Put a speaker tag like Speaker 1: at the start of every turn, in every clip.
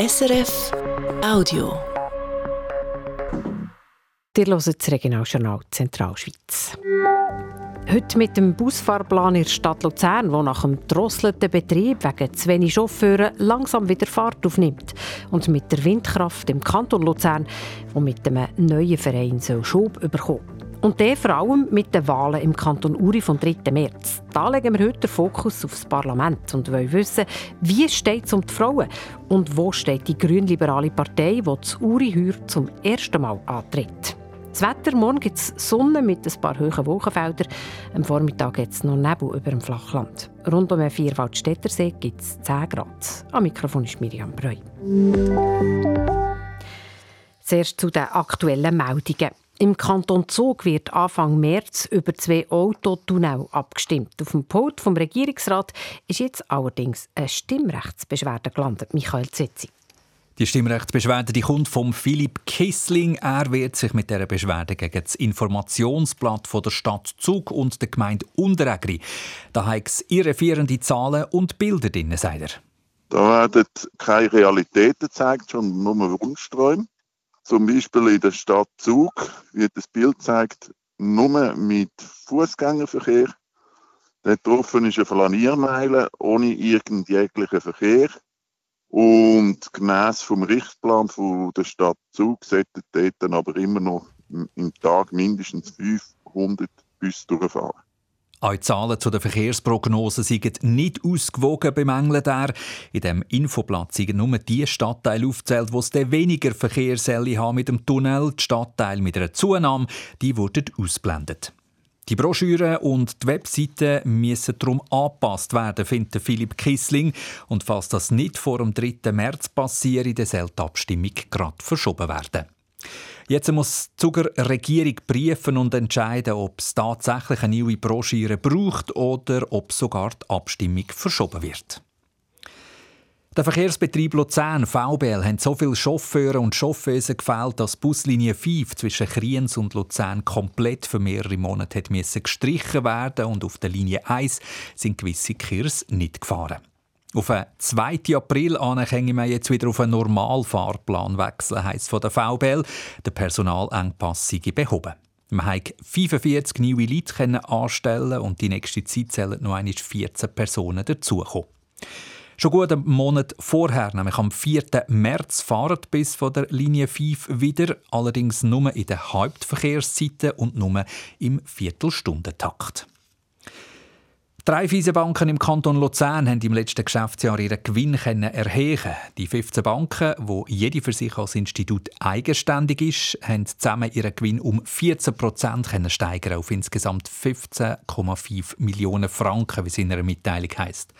Speaker 1: SRF Audio.
Speaker 2: Ihr hört das Regionaljournal Zentralschweiz. Heute mit dem Busfahrplan in der Stadt Luzern, der nach dem drosselnden Betrieb wegen zu wenig Chauffeuren langsam wieder Fahrt aufnimmt. Und mit der Windkraft im Kanton Luzern, der mit einem neuen Verein Schub bekommen. Und der vor allem mit den Wahlen im Kanton Uri vom 3. März. Da legen wir heute den Fokus auf das Parlament und wollen wissen, wie steht es um die Frauen und wo steht die grünliberale Partei, die das Uri heuer zum ersten Mal antritt. Das Wetter, morgen gibt es Sonne mit ein paar hohen Wolkenfeldern. Am Vormittag gibt es noch Nebel über dem Flachland. Rund um den Vierwaldstättersee gibt es 10 Grad. Am Mikrofon ist Miriam Breu. Zuerst zu den aktuellen Meldungen. Im Kanton Zug wird Anfang März über zwei Autotunnel abgestimmt. Auf dem Pult vom Regierungsrat ist jetzt allerdings eine Stimmrechtsbeschwerde gelandet. Michael Zetzi.
Speaker 3: Die Stimmrechtsbeschwerde die kommt von Philipp Kissling. Er wehrt sich mit dieser Beschwerde gegen das Informationsblatt von der Stadt Zug und der Gemeinde Unteregri. Da hat es irreführende Zahlen und Bilder drin, sagt er.
Speaker 4: Da werden keine Realitäten gezeigt, sondern nur Wunschträume. Zum Beispiel in der Stadt Zug wird das Bild gezeigt, nur mit Fußgängerverkehr. Dort drauf ist eine Flaniermeile ohne irgendjeglichen Verkehr. Und gemäss vom Richtplan von der Stadt Zug sollten dort aber immer noch im Tag mindestens 500 Busse durchfahren.
Speaker 3: Auch die Zahlen zu den Verkehrsprognosen sind nicht ausgewogen, bemängelt er. In dem Infoblatt sind nur die Stadtteile aufgezählt, wo es weniger Verkehrssäle haben mit dem Tunnel. Die Stadtteile mit einer Zunahme, die wurden ausblendet. Die Broschüre und die Webseite müssen darum angepasst werden, findet Philipp Kissling. Und falls das nicht vor dem 3. März passiert, dann soll die Abstimmung gerade verschoben werden. Jetzt muss die Zuger Regierung prüfen und entscheiden, ob es tatsächlich eine neue Broschüre braucht oder ob sogar die Abstimmung verschoben wird. Der Verkehrsbetrieb Luzern, VBL, hat so viele Chauffeure und Chauffeuse gefehlt, dass Buslinie 5 zwischen Kriens und Luzern komplett für mehrere Monate gestrichen werden und auf der Linie 1 sind gewisse Kirs nicht gefahren. Auf den 2. April können wir jetzt wieder auf einen Normalfahrplan wechseln, heisst von der VBL. Der Personalengpass sei behoben. Man konnte 45 neue Leute anstellen und die nächste Zeit zählen noch einmal 14 Personen dazukommen. Schon gut einen Monat vorher, nämlich am 4. März, fahren bis von der Linie 5 wieder, allerdings nur in den Hauptverkehrszeiten und nur im Viertelstundentakt. Drei Banken im Kanton Luzern haben im letzten Geschäftsjahr ihren Gewinn erheben. Die 15 Banken, wo jede für sich als Institut eigenständig ist, haben zusammen ihren Gewinn um 14 Prozent steigern auf insgesamt 15,5 Millionen Franken, wie es in einer Mitteilung heisst.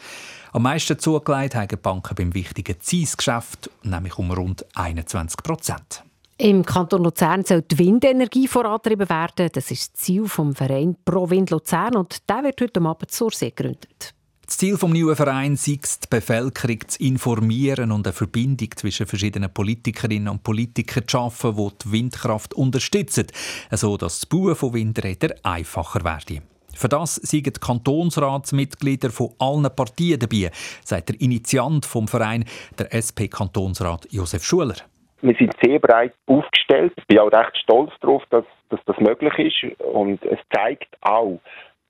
Speaker 3: Am meisten zugelegt haben die Banken beim wichtigen Zinsgeschäft, nämlich um rund 21 Prozent.
Speaker 2: Im Kanton Luzern soll die Windenergie vorantrieben werden. Das ist das Ziel des Vereins Pro Wind Luzern und der wird heute Abend zur See gegründet.
Speaker 3: Das Ziel des neuen Vereins ist, die Bevölkerung zu informieren und eine Verbindung zwischen verschiedenen Politikerinnen und Politikern zu schaffen, die die Windkraft unterstützen, sodass das Bauen von Windrädern einfacher werde. Für das sind Kantonsratsmitglieder von allen Partien dabei, sagt der Initiant vom Verein, der SP-Kantonsrat Josef Schuler.
Speaker 5: Wir sind sehr breit aufgestellt. Ich bin auch recht stolz darauf, dass, dass das möglich ist. Und es zeigt auch,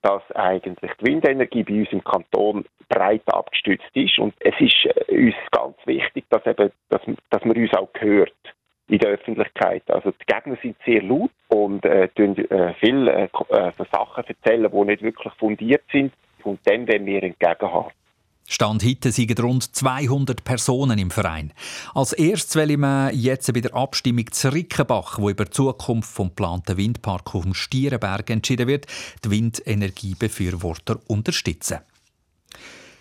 Speaker 5: dass eigentlich die Windenergie bei uns im Kanton breit abgestützt ist. Und es ist äh, uns ganz wichtig, dass, eben, dass, dass man uns auch hört in der Öffentlichkeit. Also die Gegner sind sehr laut und äh, äh, viele äh, äh, Sachen erzählen, die nicht wirklich fundiert sind. Und dem werden wir entgegenhaben.
Speaker 3: Stand heute sind rund 200 Personen im Verein. Als erstes will wir jetzt bei der Abstimmung zu Rickenbach, wo über die Zukunft vom geplanten Windpark auf dem Stierenberg entschieden wird, die Windenergiebefürworter unterstützen.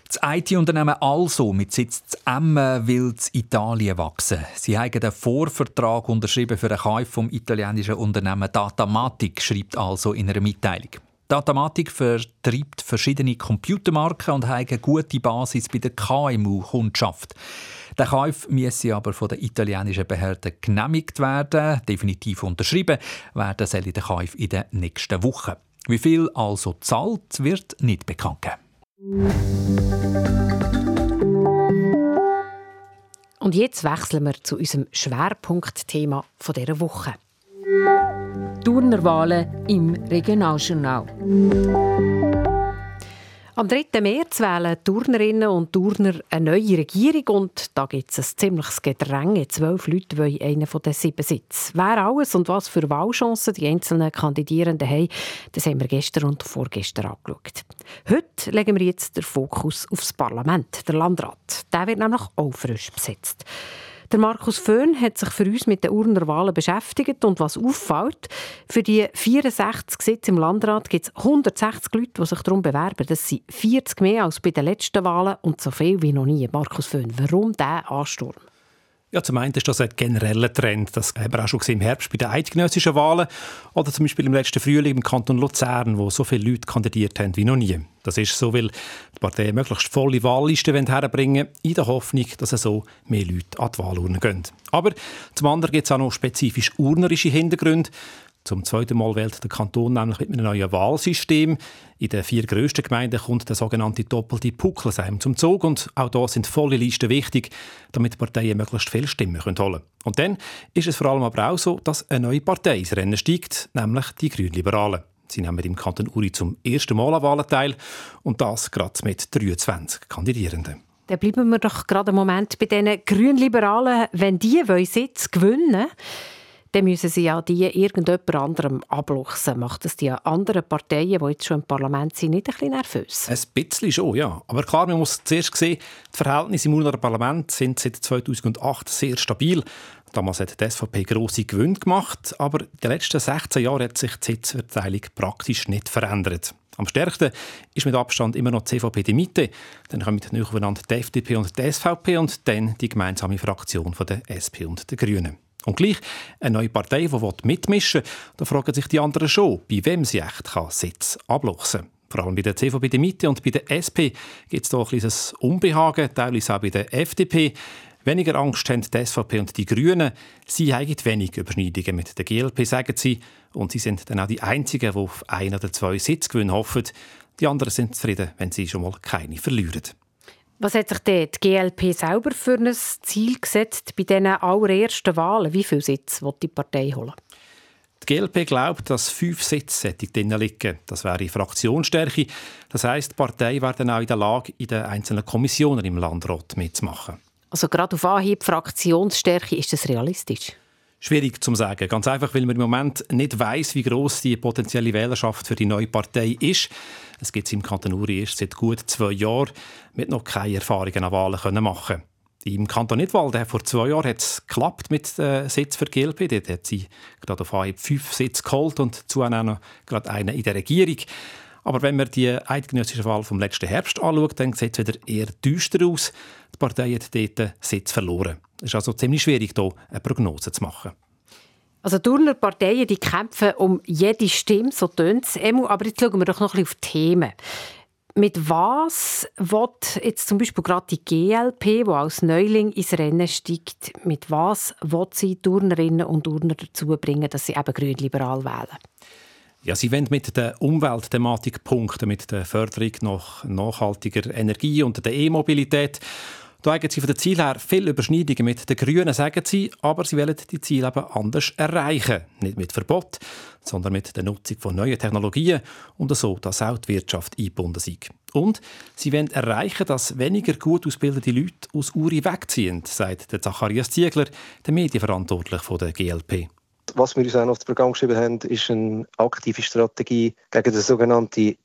Speaker 3: Das IT-Unternehmen Also mit Sitz in Emmen will in Italien wachsen. Sie haben einen Vorvertrag unterschrieben für den Kauf vom italienischen Unternehmen Datamatic, schreibt Also in einer Mitteilung. Datamatic vertreibt verschiedene Computermarken und hat eine gute Basis bei der KMU-Kundschaft. Der Kauf müsse aber von den italienischen Behörden genehmigt werden. Definitiv unterschrieben werden soll der Kauf in den nächsten Wochen. Wie viel also zahlt, wird nicht bekannt.
Speaker 2: Und jetzt wechseln wir zu unserem Schwerpunktthema dieser Woche.
Speaker 1: Turnerwahlen im Regionaljournal.
Speaker 2: Am 3. März wählen Turnerinnen und Turner eine neue Regierung und da gibt es ein ziemliches Gedränge. Zwölf Leute wollen einen von den sieben Sitzen. Wer alles und was für Wahlchancen die einzelnen Kandidierenden haben, das haben wir gestern und vorgestern angeschaut. Heute legen wir jetzt den Fokus aufs Parlament, der Landrat. Der wird nämlich auch frisch besetzt. Der Markus Föhn hat sich für uns mit den Urner Wahlen beschäftigt und was auffällt, für die 64 Sitze im Landrat gibt es 160 Leute, die sich darum bewerben. Das sind 40 mehr als bei den letzten Wahlen und so viel wie noch nie. Markus Föhn, warum dieser Ansturm?
Speaker 6: Ja, zum einen ist das ein genereller Trend. Das haben wir auch schon im Herbst bei den eidgenössischen Wahlen oder zum Beispiel im letzten Frühling im Kanton Luzern, wo so viele Leute kandidiert haben wie noch nie. Das ist so, weil die Parteien möglichst volle Wahllisten herbringen in der Hoffnung, dass so mehr Leute an die Wahlurne gehen. Aber zum anderen gibt es auch noch spezifisch urnerische Hintergründe. Zum zweiten Mal wählt der Kanton nämlich mit einem neuen Wahlsystem. In den vier grössten Gemeinden kommt der sogenannte doppelte Puckelsheim zum Zug und auch da sind volle Listen wichtig, damit die Parteien möglichst viele Stimmen holen können. Und dann ist es vor allem aber auch so, dass eine neue Partei ins Rennen steigt, nämlich die Grünliberalen. Sie nehmen im Kanton Uri zum ersten Mal an Wahlen teil und das gerade mit 23 Kandidierenden.
Speaker 2: Dann bleiben wir doch gerade einen Moment bei diesen Grünliberalen. Wenn die Sitz gewinnen wollen, dann müssen sie ja die irgendjemand anderem abluchsen. Macht das die anderen Parteien, die jetzt schon im Parlament sind, nicht ein bisschen nervös?
Speaker 6: Ein bisschen schon, ja. Aber klar, man muss zuerst sehen, die Verhältnisse im Urner Parlament sind seit 2008 sehr stabil. Damals hat die SVP grosse Gewinne gemacht, aber in den letzten 16 Jahren hat sich die Sitzverteilung praktisch nicht verändert. Am stärksten ist mit Abstand immer noch die CVP die Mitte. Dann kommen nacheinander die FDP und die SVP und dann die gemeinsame Fraktion der SP und der Grünen. Und gleich eine neue Partei, die mitmischen will, da fragen sich die anderen schon, bei wem sie echt Sitz abluchsen kann. Vor allem bei der CVP der Mitte und bei der SP gibt es da ein kleines Unbehagen, teilweise auch bei der FDP. Weniger Angst haben die SVP und die Grünen. Sie haben wenig Überschneidungen mit der GLP, sagen sie. Und sie sind dann auch die Einzigen, die auf ein oder zwei Sitzgewinne hoffen. Die anderen sind zufrieden, wenn sie schon mal keine verlieren.
Speaker 2: Was hat sich die GLP selber für ein Ziel gesetzt bei diesen allerersten Wahlen? Wie viele Sitze will die Partei holen?
Speaker 6: Die GLP glaubt, dass fünf Sitze drin liegen. Das wäre Fraktionsstärke. Das heisst, die Partei wäre dann auch in der Lage, in den einzelnen Kommissionen im Landrat mitzumachen.
Speaker 2: Also gerade auf Anhieb Fraktionsstärke, ist das realistisch?
Speaker 6: Schwierig zu sagen. Ganz einfach, weil man im Moment nicht weiß, wie groß die potenzielle Wählerschaft für die neue Partei ist. Es gibt im Kanton Uri erst seit gut zwei Jahren mit noch keine Erfahrungen an Wahlen können machen. Im Kanton Nidwalden vor zwei Jahren hat es geklappt mit äh, Sitz für die GLP. Dort hat sie gerade auf Anhieb fünf Sitze geholt und auch noch gerade einen in der Regierung. Aber wenn man die eidgenössische Wahl vom letzten Herbst anschaut, dann sieht es wieder eher düster aus. Die Partei hat dort Sitz verloren. Es ist also ziemlich schwierig, hier eine Prognose zu machen.
Speaker 2: Also Turner Parteien die kämpfen um jede Stimme, so tönt es. Aber jetzt schauen wir doch noch ein bisschen auf die Themen. Mit was wird jetzt zum Beispiel gerade die GLP, die als Neuling ins Rennen steigt, mit was wird sie Turnerinnen und Turner dazu bringen, dass sie eben grün-liberal wählen?
Speaker 6: Ja, sie wollen mit der Umweltthematik punkten, mit der Förderung nach nachhaltiger Energie und der E-Mobilität. Da haben sie von den Zielen her viele Überschneidungen mit den Grünen, sagen sie, aber sie wollen die Ziele eben anders erreichen. Nicht mit Verbot, sondern mit der Nutzung von neuen Technologien und so, dass auch die Wirtschaft eingebunden ist. Und sie wollen erreichen, dass weniger gut ausgebildete Leute aus Uri wegziehen, sagt der Zacharias Ziegler, der Medienverantwortliche der GLP.
Speaker 7: Was wir uns auch auf das Programm geschrieben haben, ist eine aktive Strategie gegen den sogenannten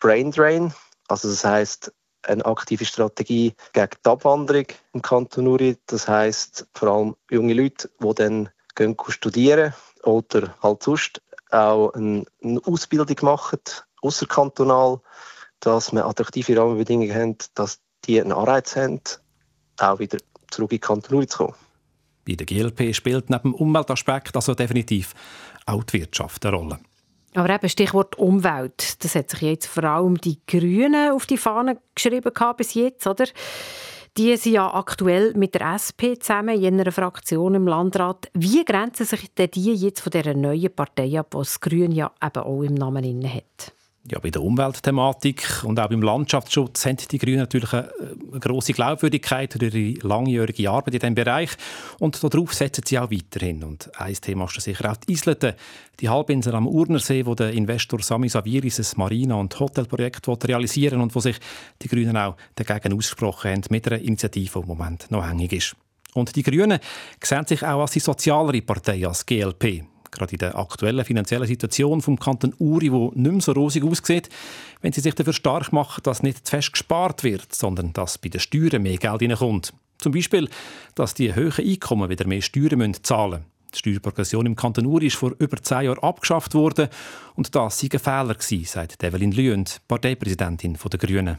Speaker 7: Brain Drain. Also das heißt eine aktive Strategie gegen die Abwanderung im Kanton Uri. Das heißt vor allem junge Leute, die dann gehen studieren oder halt sonst auch eine, Ausbildung machen, außerkantonal, dass wir attraktive Rahmenbedingungen haben, dass die einen Anreiz haben, auch wieder zurück in den Kanton Uri zu kommen.
Speaker 6: Bei der GLP spielt neben dem Umweltaspekt also definitiv auch die Wirtschaft eine Rolle.
Speaker 2: Aber eben Stichwort Umwelt, das hat sich jetzt vor allem die Grünen auf die Fahne geschrieben bis jetzt, oder? Die sind ja aktuell mit der SP zusammen in einer Fraktion im Landrat. Wie grenzen sich denn die jetzt von dieser neuen Partei ab, die das Grün ja eben auch im Namen hat?
Speaker 6: Ja, bei der Umweltthematik und auch beim Landschaftsschutz haben die Grünen natürlich eine, eine grosse Glaubwürdigkeit durch ihre langjährige Arbeit in diesem Bereich. Und darauf setzen sie auch weiterhin. Und ein Thema ist sicher auch die Isleten, die Halbinsel am Urnersee, wo der Investor Sami Saviris ein Marina- und Hotelprojekt realisieren und wo sich die Grünen auch dagegen ausgesprochen haben, mit einer Initiative, die im Moment noch hängig ist. Und die Grünen sehen sich auch als die sozialere Partei, als GLP gerade in der aktuellen finanziellen Situation vom Kanton Uri, wo nicht mehr so rosig aussieht, wenn sie sich dafür stark machen, dass nicht zu fest gespart wird, sondern dass bei den Steuern mehr Geld hineinkommt. Zum Beispiel, dass die hohen Einkommen wieder mehr Steuern zahlen müssen. Die Steuerprogression im Kanton Uri ist vor über zehn Jahren abgeschafft worden und das sei ein Fehler gewesen, sagt Evelyn Lüend, Parteipräsidentin der Grünen.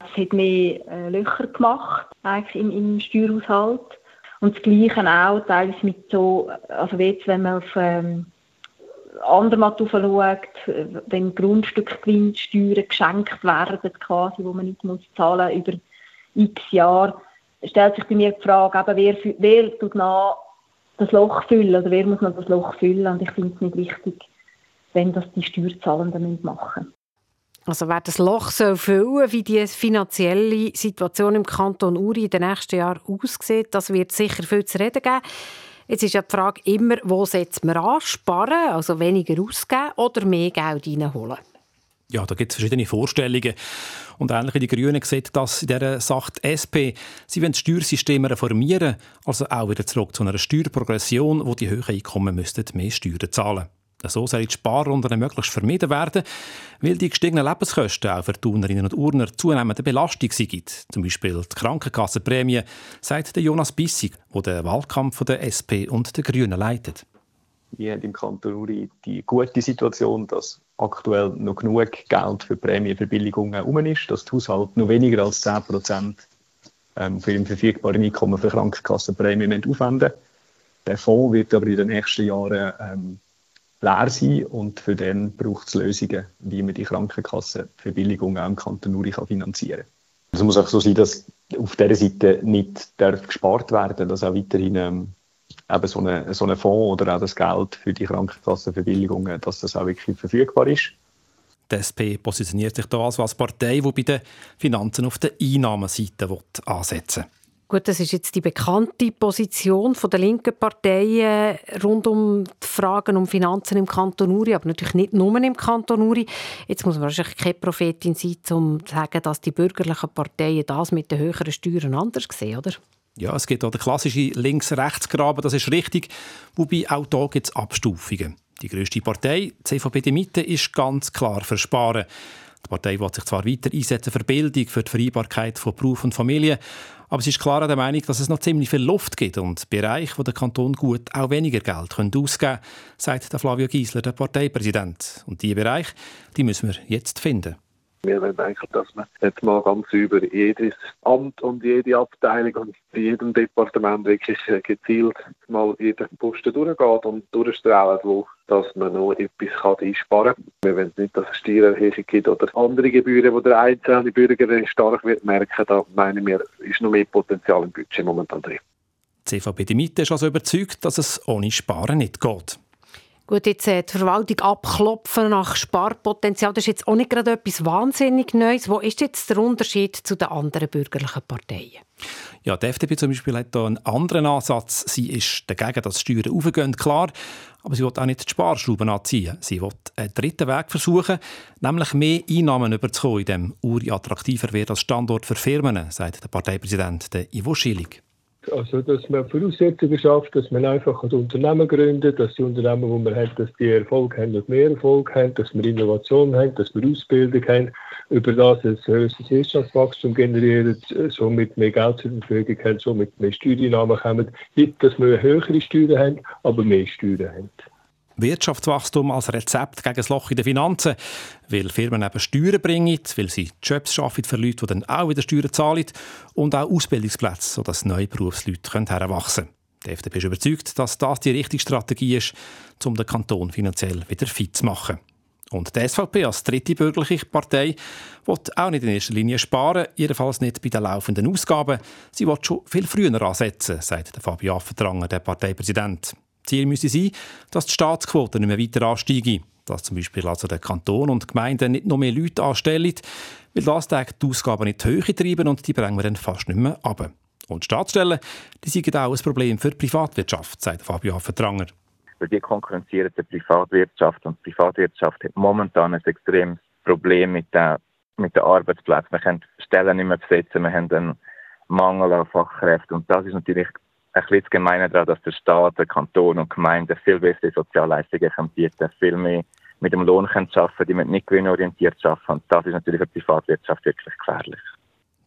Speaker 8: Es hat mehr äh, Löcher gemacht eigentlich im, im Steuerhaushalt. Und das Gleiche auch teilweise mit so, also jetzt, wenn man auf ähm, Andermatt schaut, wenn Grundstückgewinnsteuern geschenkt werden, quasi, wo man nicht muss zahlen über x Jahre, stellt sich bei mir die Frage, eben, wer, wer tut nach das Loch füllen oder wer muss noch das Loch füllen? Und ich finde es nicht richtig, wenn das die Steuerzahlenden machen müssen.
Speaker 2: Also wer das Loch so füllen wie die finanzielle Situation im Kanton Uri in den nächsten Jahren aussieht, das wird sicher viel zu reden geben. Jetzt ist ja die Frage immer, wo setzt man an? Sparen, also weniger ausgeben oder mehr Geld reinholen?
Speaker 6: Ja, da gibt es verschiedene Vorstellungen. Und ähnlich wie die Grünen sieht das in dieser Sache die SP. Sie wollen das Steuersystem reformieren, also auch wieder zurück zu einer Steuerprogression, wo die höheren Einkommen müssten mehr Steuern zahlen. So sollen die Sparrunden möglichst vermieden werden, weil die gestiegenen Lebenskosten auch für die Turnerinnen und Urner zunehmende Belastung sind. Zum Beispiel die Krankenkassenprämie, sagt Jonas Bissig, der den Wahlkampf der SP und der Grünen leitet.
Speaker 9: Wir haben im Kanton Uri die gute Situation, dass aktuell noch genug Geld für Prämienverbilligungen herum ist, dass die Haushalte noch weniger als 10 Prozent ähm, für ihren verfügbaren Einkommen für Krankenkassenprämien aufwenden Der Fonds wird aber in den nächsten Jahren ähm, leer sein und für den braucht es Lösungen, wie man die Krankenkassenverbilligung auch im Kanton Uri kann finanzieren kann. Es muss auch so sein, dass auf dieser Seite nicht darf gespart werden, dass auch weiterhin ähm, eben so ein so eine Fonds oder auch das Geld für die Krankenkassenverbilligungen, dass das auch wirklich verfügbar ist.
Speaker 6: Die SP positioniert sich da also als Partei, die bei den Finanzen auf der Einnahmenseite ansetzen will.
Speaker 2: Gut, das ist jetzt die bekannte Position von der linken Parteien rund um die Fragen um Finanzen im Kanton Uri, aber natürlich nicht nur im Kanton Uri. Jetzt muss man wahrscheinlich keine Prophetin sein, um zu sagen, dass die bürgerlichen Parteien das mit den höheren Steuern anders sehen, oder?
Speaker 6: Ja, es gibt auch den klassischen Links-Rechts-Graben, das ist richtig. Wobei auch hier gibt es Abstufungen. Die grösste Partei, die CVP die Mitte, ist ganz klar für Sparen. Die Partei will sich zwar weiter einsetzen für Bildung, für die Vereinbarkeit von Beruf und Familie, aber sie ist klar der Meinung, dass es noch ziemlich viel Luft gibt und Bereiche, wo der Kanton gut auch weniger Geld ausgeben können, sagt der Flavio Giesler, der Parteipräsident. Und diese Bereiche, die müssen wir jetzt finden.
Speaker 10: Wir wollen eigentlich, dass man jetzt mal ganz über jedes Amt und jede Abteilung und jedem Departement wirklich äh, gezielt mal jeden Posten durchgeht und durchstrahlt, wo dass man noch etwas einsparen kann. Wir wollen nicht, dass es Steuererhöhung gibt oder andere Gebühren, die der einzelne Bürger stark wird merken. Da meine wir, ist noch mehr Potenzial im Budget momentan drin.
Speaker 6: Die CVP die Mitte ist also überzeugt, dass es ohne Sparen nicht geht.
Speaker 2: Gut, jetzt äh, die Verwaltung abklopfen nach Sparpotenzial, das ist jetzt auch nicht gerade etwas wahnsinnig Neues. Wo ist jetzt der Unterschied zu den anderen bürgerlichen Parteien?
Speaker 6: Ja, die FDP zum Beispiel hat hier einen anderen Ansatz. Sie ist dagegen, dass die Steuern aufgehen, klar. Aber sie will auch nicht die Sparschrauben anziehen. Sie will einen dritten Weg versuchen, nämlich mehr Einnahmen überzukommen, in dem Uri attraktiver wird als Standort für Firmen, sagt der Parteipräsident Ivo Schillig.
Speaker 11: Also, dass man Voraussetzungen schafft, dass man einfach ein Unternehmen gründet, dass die Unternehmen, die man hat, dass die Erfolg haben und mehr Erfolg haben, dass wir Innovation haben, dass wir Ausbildung haben, über das ein höheres Wirtschaftswachstum generieren, somit mehr Geld zur Verfügung haben, somit mehr Steuereinnahmen kommen. Nicht, dass wir höhere Steuern haben, aber mehr Steuern haben.
Speaker 6: Wirtschaftswachstum als Rezept gegen das Loch in den Finanzen, weil Firmen eben Steuern bringen, weil sie Jobs schaffen für Leute, die dann auch wieder Steuern zahlen und auch Ausbildungsplätze, sodass neue Berufsleute heranwachsen können. Die FDP ist überzeugt, dass das die richtige Strategie ist, um den Kanton finanziell wieder fit zu machen. Und die SVP als dritte bürgerliche Partei wird auch nicht in erster Linie sparen, jedenfalls nicht bei den laufenden Ausgaben. Sie will schon viel früher ansetzen, sagt Fabio Affentranger, der Parteipräsident. Ziel müsse sein, dass die Staatsquote nicht mehr weiter ansteige. dass zum Beispiel also der Kanton und die Gemeinden nicht noch mehr Leute anstellen, weil das die Ausgaben nicht die Höhe treiben und die bringen wir dann fast nicht mehr ab. Und Staatsstellen, die sind auch ein Problem für die Privatwirtschaft, sagt Fabio Hafentranger.
Speaker 12: Weil die konkurrenzieren die Privatwirtschaft und die Privatwirtschaft hat momentan ein extremes Problem mit den, mit den Arbeitsplätzen. Wir können Stellen nicht mehr besetzen, wir haben einen Mangel an Fachkräften und das ist natürlich ein bisschen das Gemeine daran, dass der Staat, der Kanton und die Gemeinden viel bessere Sozialleistungen bieten viel mehr mit dem Lohn arbeiten können, die mit nicht gewinnorientiert arbeiten. Und das ist natürlich für die Privatwirtschaft wirklich gefährlich.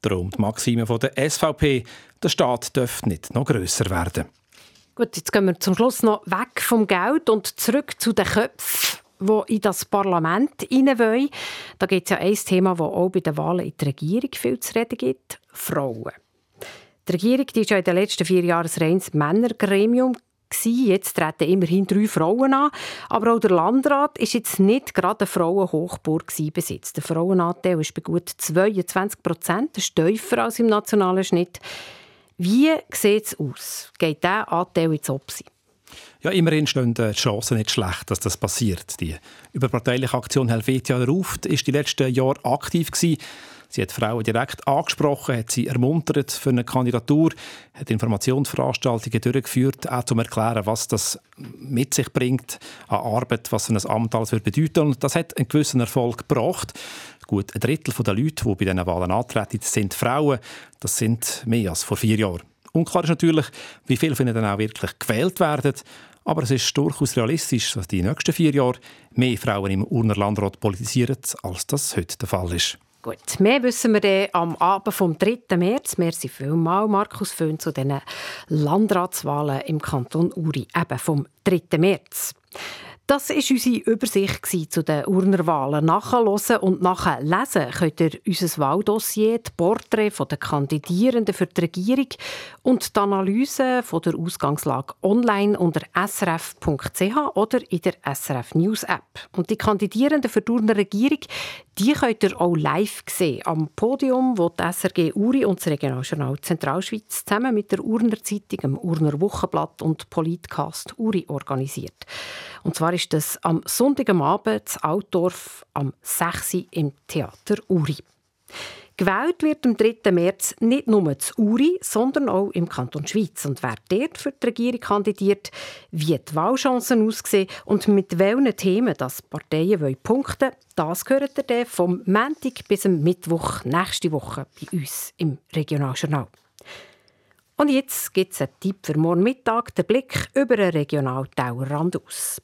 Speaker 6: Darum die Maxime von der SVP, der Staat dürfte nicht noch grösser werden.
Speaker 2: Gut, jetzt gehen wir zum Schluss noch weg vom Geld und zurück zu den Köpfen die in das Parlament hinein wollen. Da gibt es ja ein Thema, das auch bei den Wahlen in die Regierung viel zu reden gibt: Frauen. Die Regierung die ist ja in den letzten vier Jahren ein reines Männergremium. Jetzt treten immerhin drei Frauen an. Aber auch der Landrat ist jetzt nicht gerade eine Frauenhochburg bis. Der Frauenanteil ist bei gut 22 Prozent, das ist tiefer als im nationalen Schnitt. Wie sieht es aus? Geht dieser Anteil ins Opsi?
Speaker 6: Ja, immerhin stehen die Chancen nicht schlecht, dass das passiert. Die überparteiliche Aktion Helvetia ruft ist die letzten Jahre aktiv gewesen. Sie hat Frauen direkt angesprochen, hat sie ermuntert für eine Kandidatur, hat Informationsveranstaltungen durchgeführt, auch zum erklären, was das mit sich bringt an Arbeit, was ein Amt alles wird bedeuten. Und das hat einen gewissen Erfolg gebracht. Gut ein Drittel der Leute, die bei diesen Wahlen antreten, sind Frauen. Das sind mehr als vor vier Jahren. Unklar ist natürlich, wie viele von ihnen dann auch wirklich gewählt werden. Aber es ist durchaus realistisch, dass die nächsten vier Jahre mehr Frauen im Urner Landrat politisieren, als das heute der Fall ist.
Speaker 2: Gut, mehr wissen wir dann am Abend vom 3. März. Merci vielmals, Markus Föhn, zu den Landratswahlen im Kanton Uri, eben vom 3. März. Das war unsere Übersicht zu den Urnerwahlen. Nachhören und nachlesen könnt ihr unser Wahldossier, die Porträts der Kandidierenden für die Regierung und die Analyse der Ausgangslage online unter srf.ch oder in der SRF News App. Und die Kandidierenden für die Urner Regierung die könnt ihr auch live sehen am Podium, wo die SRG Uri und das Regionaljournal Zentralschweiz zusammen mit der Urner Zeitung, dem Urner Wochenblatt und Politcast Uri organisiert. Und zwar ist das am Sonntagabend in Altdorf am 6. im Theater Uri. Gewählt wird am 3. März nicht nur zu Uri, sondern auch im Kanton Schweiz. Und wer dort für die Regierung kandidiert, wie die Wahlchancen aussehen und mit welchen Themen das Parteien wollen punkten das gehört ihr dann vom Montag bis am Mittwoch nächste Woche bei uns im Regionaljournal. Und jetzt gibt es einen Tipp für morgen Mittag, den Blick über den Regionaltauerrand aus.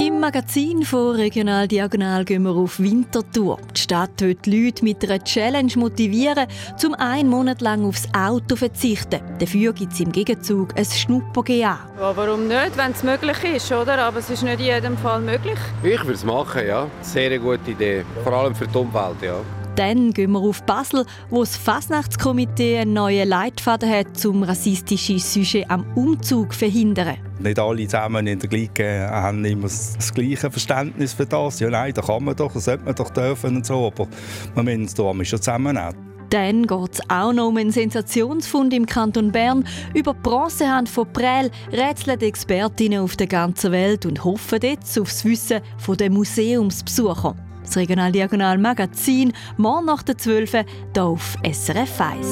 Speaker 13: Im Magazin von Regional Diagonal gehen wir auf Wintertour. Die Stadt will die Leute mit einer Challenge motivieren, zum einen Monat lang aufs Auto zu verzichten. Dafür gibt es im Gegenzug ein Schnupper-GA.
Speaker 14: Ja, warum nicht, wenn es möglich ist, oder? Aber es ist nicht in jedem Fall möglich.
Speaker 15: Ich würde es machen, ja. Sehr gute Idee. Vor allem für die Umwelt, ja.
Speaker 13: Dann gehen wir auf Basel, wo das Fasnachtskomitee einen neuen Leitfaden hat, um rassistische Sujet am Umzug zu verhindern.
Speaker 16: Nicht alle zusammen in der Gleiche haben immer das gleiche Verständnis für das. Ja, nein, das kann man doch, das sollte man doch dürfen und so, aber man muss es da schon zusammennehmen.
Speaker 13: Dann geht es auch noch um einen Sensationsfund im Kanton Bern. Über die Bronzehand von Prell rätseln Expertinnen auf der ganzen Welt und hoffen jetzt auf das Wissen der Museumsbesucher. Das Regional Diagonal Magazin, morgen nach der 12 hier auf SRF 1.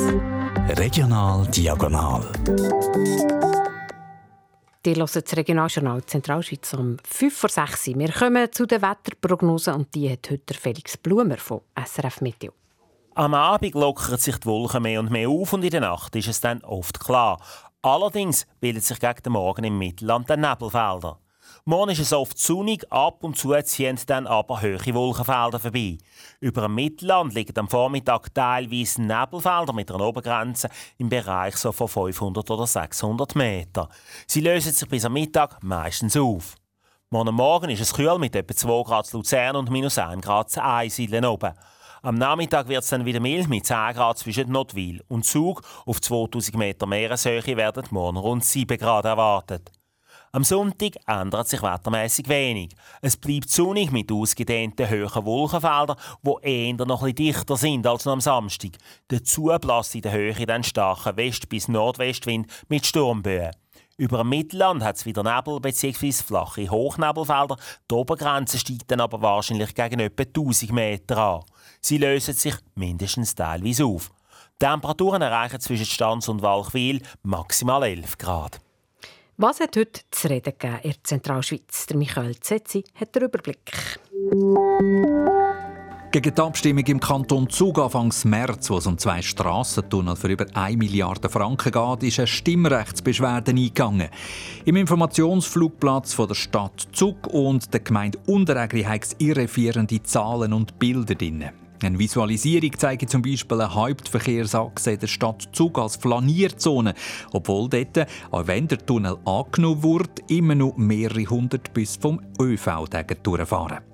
Speaker 17: Regional Diagonal.
Speaker 2: Die hören das Regionaljournal Zentralschweiz um 5 vor 6 Uhr. Wir kommen zu den Wetterprognosen und die hat heute Felix Blumer von SRF Meteo.
Speaker 18: Am Abend lockern sich die Wolken mehr und mehr auf und in der Nacht ist es dann oft klar. Allerdings bildet sich gegen den Morgen im Mittelland der Nebelfelder. Morgen ist es oft sonnig, ab und zu ziehen dann aber hohe Wolkenfelder vorbei. Über dem Mittelland liegen am Vormittag teilweise Nebelfelder mit einer Obergrenze im Bereich so von 500 oder 600 Meter. Sie lösen sich bis am Mittag meistens auf. Morgen Morgen ist es kühl mit etwa 2 Grad Luzern und minus 1 Grad zu Einsiedeln oben. Am Nachmittag wird es dann wieder mild mit 10 Grad zwischen Notwil und Zug. Auf 2000 Meter Meereshöhe werden morgen rund 7 Grad erwartet. Am Sonntag ändert sich wettermäßig wenig. Es bleibt sonnig mit ausgedehnten hohen Wolkenfeldern, die eher noch etwas dichter sind als am Samstag. Dazu bläst in der Höhe dann starker West- bis Nordwestwind mit Sturmböen. Über dem Mittelland hat es wieder Nebel bzw. flache Hochnebelfelder. Die Obergrenze steigt dann aber wahrscheinlich gegen etwa 1000 Meter an. Sie lösen sich mindestens teilweise auf. Die Temperaturen erreichen zwischen Stanz und Walchwil maximal 11 Grad.
Speaker 2: Was hat heute zu reden gegeben in der Zentralschweiz? Der Michael Zetzi hat den Überblick.
Speaker 3: Gegen die Abstimmung im Kanton Zug Anfangs März, wo es um zwei Strassentunnel für über 1 Milliarde Franken geht, ist eine Stimmrechtsbeschwerde eingegangen. Im Informationsflugplatz von der Stadt Zug und der Gemeinde Unterägri hat es irreführende Zahlen und Bilder drin. Eine Visualisierung zeigt zum Beispiel eine Hauptverkehrsachse der Stadt Zug als Flanierzone, obwohl dort, auch wenn der Tunnel angenommen wird, immer noch mehrere hundert bis vom ÖV durchfahren.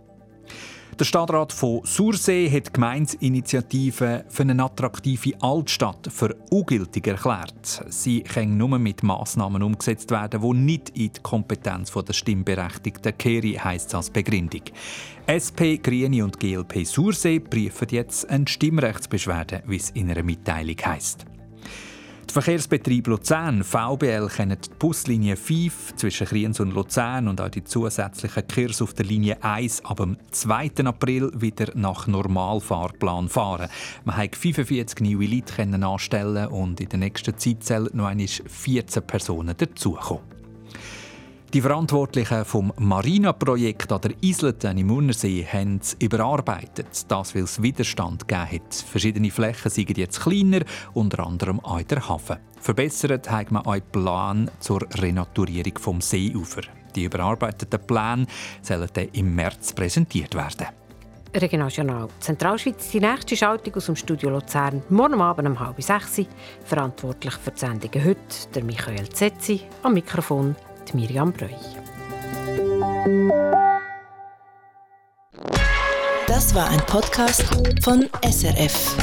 Speaker 3: Der Stadtrat von Sursee hat die Gemeinsinitiative für eine attraktive Altstadt für ungültig erklärt. Sie können nur mit Massnahmen umgesetzt werden, die nicht in die Kompetenz der Stimmberechtigten kehren, heisst es als Begründung. SP, Grüne und GLP Sursee prüfen jetzt eine Stimmrechtsbeschwerde, wie es in einer Mitteilung heisst. Der Verkehrsbetrieb Luzern, VBL, kennt die Buslinie 5 zwischen Kriens und Luzern und auch die zusätzlichen Kurs auf der Linie 1 ab dem 2. April wieder nach Normalfahrplan fahren. Man hat 45 neue Leute anstellen und in der nächsten Zeit sollen noch 14 Personen dazukommen. Die Verantwortlichen vom Marina-Projekt an der Isleten im Urnersee haben es überarbeitet. Das, weil es Widerstand gegeben hat. Verschiedene Flächen sind jetzt kleiner, unter anderem auch der Hafen. Verbessert hat man einen Plan zur Renaturierung vom Seeufer. Die überarbeiteten Pläne sollen dann im März präsentiert werden.
Speaker 2: Regionaljournal Zentralschweiz, die nächste Schaltung aus dem Studio Luzern, morgen Abend um halb sechs. Verantwortlich für die Sendungen heute der Michael Zetzi, am Mikrofon Miriam Breu.
Speaker 19: Das war ein Podcast von SRF.